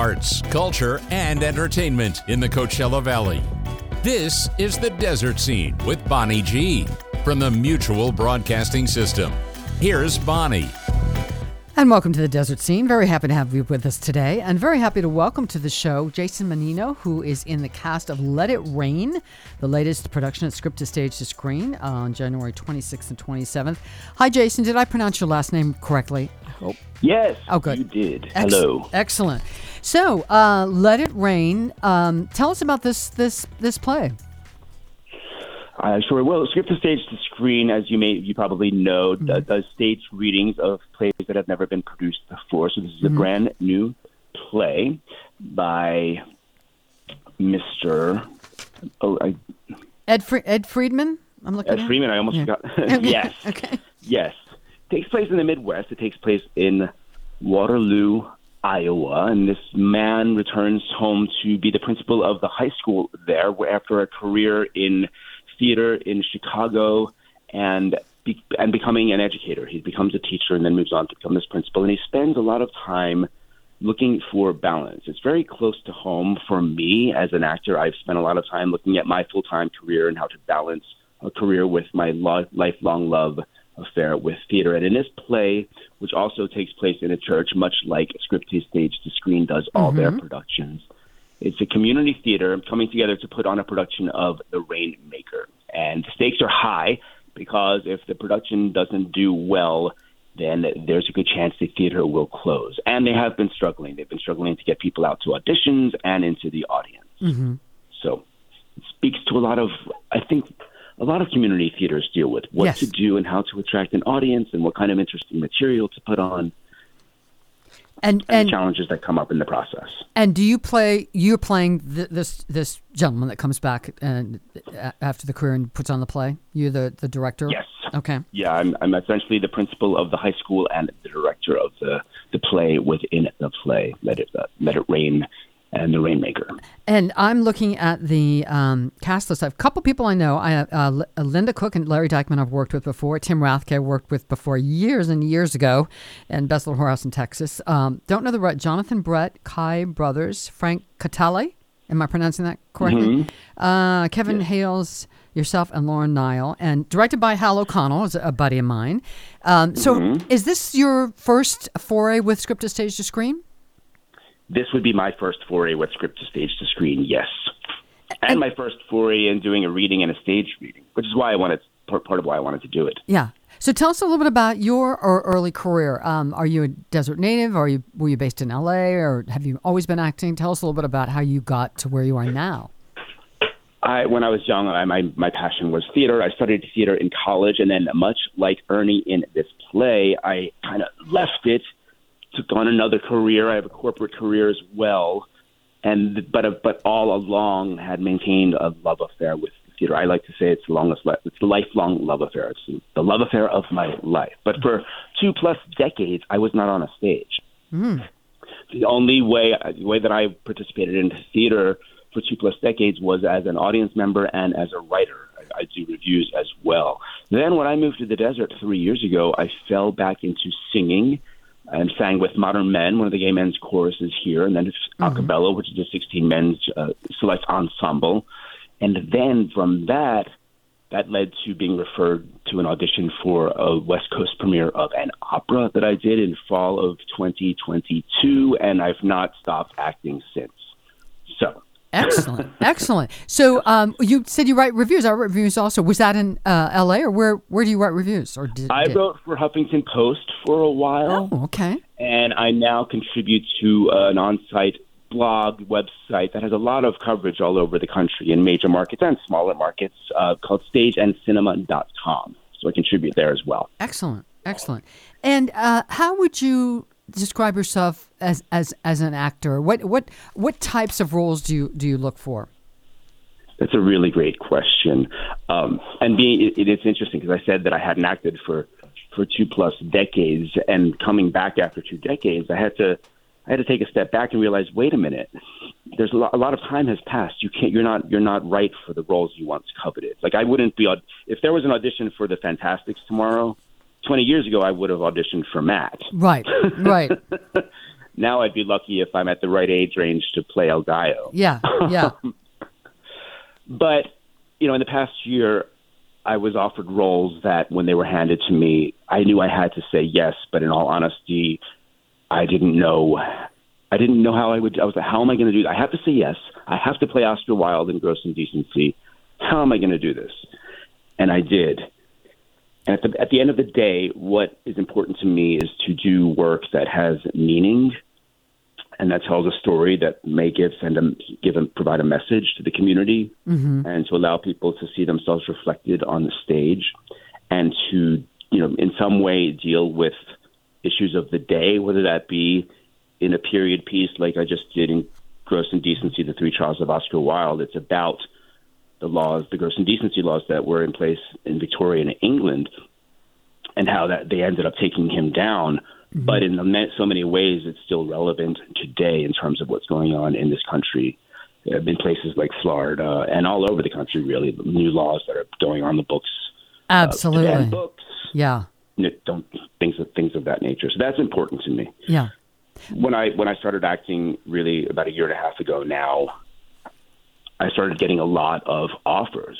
arts, culture, and entertainment in the Coachella Valley. This is the Desert Scene with Bonnie G from the Mutual Broadcasting System. Here's Bonnie. And welcome to the Desert Scene. Very happy to have you with us today, and very happy to welcome to the show Jason Mannino, who is in the cast of Let It Rain, the latest production at Script to Stage to Screen on January 26th and 27th. Hi, Jason. Did I pronounce your last name correctly? I hope. Yes. Oh, good. You did. Ex- Hello. Excellent. So, uh, Let It Rain. Um, tell us about this this this play. Uh, sure. Well, script to stage to screen, as you may you probably know, Mm-hmm. does stage readings of plays that have never been produced before. So this is Mm-hmm. a brand new play by Mr. Oh, I, Ed Fre- Ed Friedman. I'm looking. Ed at Freeman. I almost Yeah. forgot. yes. Okay. Yes. takes place in the Midwest. It takes place in Waterloo, Iowa. And this man returns home to be the principal of the high school there where after a career in theater in Chicago and be, and becoming an educator. He becomes a teacher and then moves on to become this principal. And he spends a lot of time looking for balance. It's very close to home for me as an actor. I've spent a lot of time looking at my full time career and how to balance a career with my lo- lifelong love affair with theater. And in this play, which also takes place in a church, much like Script to Stage to Screen does all mm-hmm. their productions, it's a community theater coming together to put on a production of The Rainmaker. And the stakes are high because if the production doesn't do well, then there's a good chance the theater will close. And they have been struggling. They've been struggling to get people out to auditions and into the audience. Mm-hmm. So it speaks to a lot of, I think, a lot of community theaters deal with what Yes. to do and how to attract an audience and what kind of interesting material to put on And and, the and challenges that come up in the process. And do you play? You're playing th- this this gentleman that comes back and after the career and puts on the play. You're the the director. Yes. Okay. Yeah, I'm, I'm essentially the principal of the high school and the director of the, the play within the play, Let It, uh, Let It Rain and The Rainmaker. And I'm looking at the um, cast list. I have a couple people I know. I uh, uh, Linda Cook and Larry Dykeman I've worked with before. Tim Rathke I worked with before years and years ago, in Little Whorehouse in Texas. Um, don't know the right. Jonathan Brett, Kai Brothers, Frank Catale. Am I pronouncing that correctly? Uh, Kevin Hales, yourself, and Lauren Nile, and directed by Hal O'Connell, is a buddy of mine. Um, so, is this your first foray with script to stage to screen? This would be my first foray with script to stage to screen, yes. And my first foray in doing a reading and a stage reading, which is why I wanted, part part of why I wanted to do it. Yeah. So tell us a little bit about your early career. Um, are you a desert native? Are you were you based in L.A. or have you always been acting? Tell us a little bit about how you got to where you are now. I, when I was young, I, my my passion was theater. I studied theater in college, and then much like Ernie in this play, I kind of left it, took on another career. I have a corporate career as well, and but but all along had maintained a love affair with theater. I like to say it's the longest, it's the lifelong love affair. It's the love affair of my life. But for two plus decades, I was not on a stage hmm. the only way the way that I participated in theater for two plus decades was as an audience member and as a writer. I, I do reviews as well. Then when I moved to the desert three years ago, I fell back into singing and sang with Modern Men, one of the gay men's choruses here, and then it's Acapella, which is a 16 men's uh, select ensemble. And then from that, that led to being referred to an audition for a West Coast premiere of an opera that I did in fall of 2022, and I've not stopped acting since. So, Excellent, excellent. So um, you said you write reviews. I write reviews also. Was that in uh, L.A. or where? Where do you write reviews? Or did, I did- wrote for Huffington Post for a while, Oh, okay. and I now contribute to an on site blog website that has a lot of coverage all over the country in major markets and smaller markets uh, called stageandcinema.com. So I contribute there as well. Excellent, excellent. And uh, how would you describe yourself as, as as an actor? What what what types of roles do you do you look for? That's a really great question. Um, and being, it, it's interesting because I said that I hadn't acted for, for two plus decades, and coming back after two decades, I had to, I had to take a step back and realize, wait a minute, there's a lot, a lot of time has passed. You can't, you're not, you're not right for the roles you once coveted. Like I wouldn't be, if there was an audition for the Fantasticks tomorrow, 20 years ago, I would have auditioned for Matt. Right, right. now I'd be lucky if I'm at the right age range to play El Gallo. Yeah, yeah. but you know, in the past year, I was offered roles that when they were handed to me, I knew I had to say yes. But in all honesty, I didn't know. I didn't know how I would. I was like, how am I going to do? That? I have to say yes. I have to play Oscar Wilde in Gross Indecency. How am I going to do this? And I did. And at the, at the end of the day, what is important to me is to do work that has meaning and that tells a story that may give send a, give and provide a message to the community mm-hmm. and to allow people to see themselves reflected on the stage and to you know in some way deal with issues of the day whether that be in a period piece like I just did in Gross Indecency the three trials of Oscar Wilde it's about the laws the gross indecency laws that were in place in Victorian England and how that they ended up taking him down Mm-hmm. But in the, so many ways, it's still relevant today in terms of what's going on in this country. In places like Florida and all over the country, really, new laws that are going on the books. Uh, Absolutely. Uh, books. Yeah. Don't things of things of that nature. So that's important to me. Yeah. When I when I started acting, really about a year and a half ago now, I started getting a lot of offers,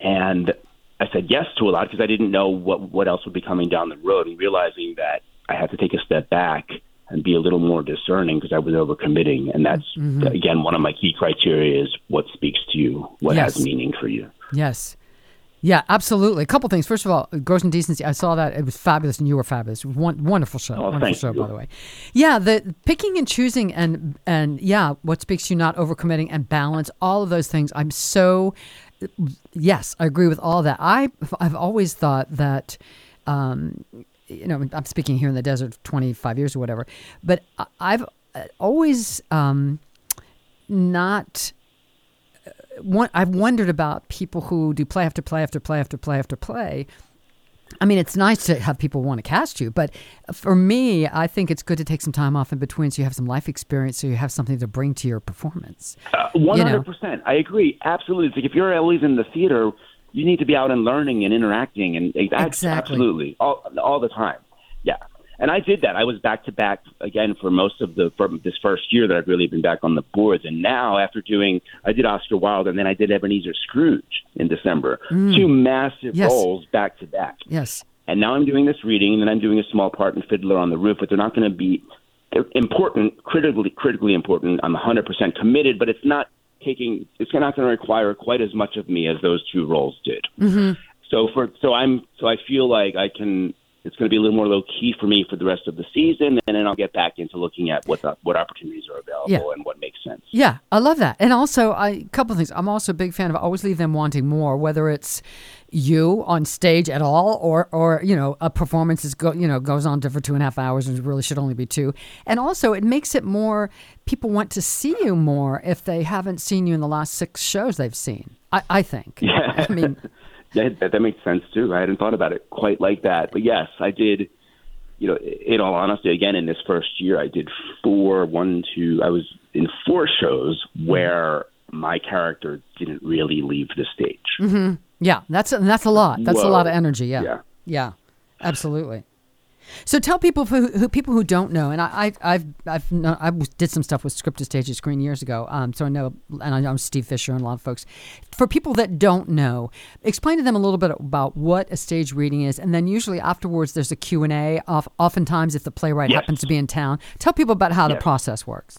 and I said yes to a lot because I didn't know what what else would be coming down the road, and realizing that I had to take a step back and be a little more discerning because I was overcommitting, and that's mm-hmm. again one of my key criteria is what speaks to you, what yes. has meaning for you. Yes. Yeah, absolutely. A couple things. First of all, Gross Indecency. I saw that it was fabulous, and you were fabulous. One, wonderful show. Oh, wonderful show, you. by the way. Yeah, the picking and choosing, and and yeah, what speaks to you, not overcommitting, and balance. All of those things. I'm so yes, I agree with all that. I I've always thought that. Um, you know, I'm speaking here in the desert 25 years or whatever, but I've always um, not. I've wondered about people who do play after play after play after play after play, I mean, it's nice to have people want to cast you, but for me, I think it's good to take some time off in between so you have some life experience, so you have something to bring to your performance. Uh, one hundred percent, I agree. Absolutely, it's like if you're always in the theater, you need to be out and learning and interacting, and exactly. absolutely all all the time. And I did that. I was back to back again for most of the for this first year that I've really been back on the boards. And now, after doing, I did Oscar Wilde, and then I did Ebenezer Scrooge in December. Mm. Two massive yes. roles back to back. Yes. And now I'm doing this reading, and then I'm doing a small part in Fiddler on the Roof, but they're not going to be important, critically critically important. I'm 100% committed, but it's not taking. It's not going to require quite as much of me as those two roles did. Mm-hmm. So for so I'm so I feel like I can it's going to be a little more low key for me for the rest of the season, and then I'll get back into looking at what the, what opportunities are available yeah. and what makes sense. Yeah, I love that. And also, a couple of things. I'm also a big fan of always leave them wanting more, whether it's you on stage at all, or or you know a performance is go you know goes on for two and a half hours and really should only be two. And also, it makes it more people want to see you more if they haven't seen you in the last six shows they've seen. I, I think. Yeah. I mean. that, that, that makes sense too. I hadn't thought about it quite like that, but yes, I did. You know, in all honesty, again, in this first year, I did four, one, two. I was in four shows where my character didn't really leave the stage. Mm-hmm. Yeah, that's that's a lot. That's Whoa. a lot of energy. Yeah, yeah, yeah absolutely. So tell people who, who, people who don't know, and I, I've I've know, I did some stuff with Script to Stage to Screen years ago, um, so I know, and I know Steve Fisher and a lot of folks. For people that don't know, explain to them a little bit about what a stage reading is, and then usually afterwards there's a Q and A. Oftentimes, if the playwright yes. happens to be in town, tell people about how yes. the process works.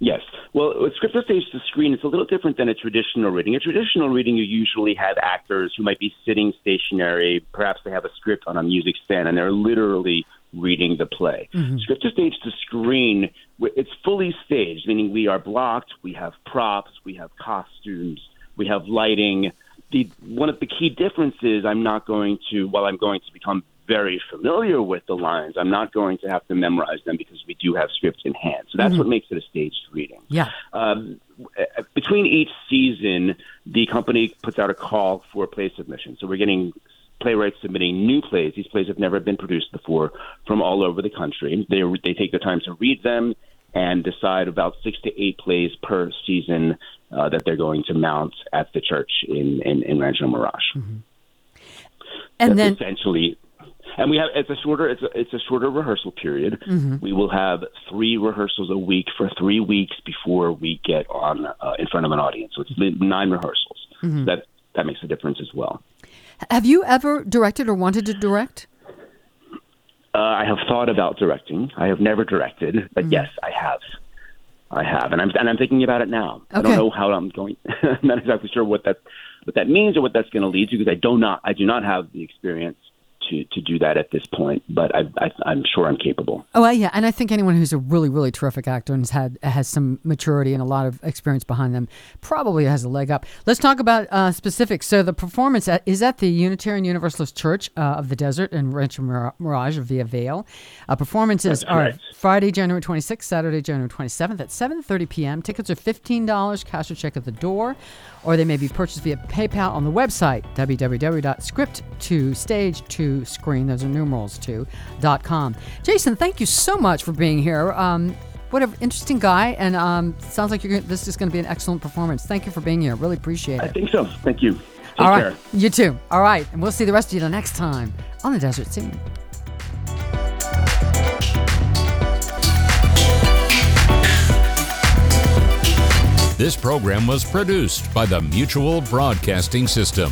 Yes. Well, with Script to Stage to Screen, it's a little different than a traditional reading. A traditional reading, you usually have actors who might be sitting stationary. Perhaps they have a script on a music stand, and they're literally reading the play. Mm-hmm. Script to stage to screen, it's fully staged, meaning we are blocked, we have props, we have costumes, we have lighting. The one of the key differences I'm not going to while I'm going to become very familiar with the lines, I'm not going to have to memorize them because we do have scripts in hand. So that's mm-hmm. what makes it a staged reading. Yeah. Um, between each season, the company puts out a call for play submission. So we're getting playwrights submitting new plays. These plays have never been produced before from all over the country. They they take the time to read them and decide about six to eight plays per season uh, that they're going to mount at the church in in, in Rancho Mirage. Mm-hmm. And That's then essentially. And we have it's a shorter it's a, it's a shorter rehearsal period. Mm-hmm. We will have three rehearsals a week for three weeks before we get on uh, in front of an audience. So it's nine rehearsals. Mm-hmm. So that that makes a difference as well. Have you ever directed or wanted to direct? Uh, I have thought about directing. I have never directed, but Mm-hmm. yes, I have. I have, and I'm and I'm thinking about it now. I don't know how I'm going. I'm not exactly sure what that what that means or what that's going to lead to because I do not I do not have the experience to to do that at this point. But I, I I'm sure I'm capable. Oh, yeah, and I think anyone who's a really, really terrific actor and has had has some maturity and a lot of experience behind them probably has a leg up. Let's talk about uh, specifics. So the performance at, is at the Unitarian Universalist Church uh, of the Desert in Rancho Mirage Via Vail. Uh, performances That's are correct. Friday, January 26th, Saturday, January 27th at 7:30 p.m. Tickets are $15, cash or check at the door, or they may be purchased via PayPal on the website www.script2stage2screen. Those are numerals two dot com. Jason, thank you so much for being here. Um, what an interesting guy, and um, sounds like you're gonna, this is going to be an excellent performance. Thank you for being here. Really appreciate it. I think so. Thank you. Take All right, care. you too. All right, and we'll see the rest of you the next time on the Desert Scene. This program was produced by the Mutual Broadcasting System.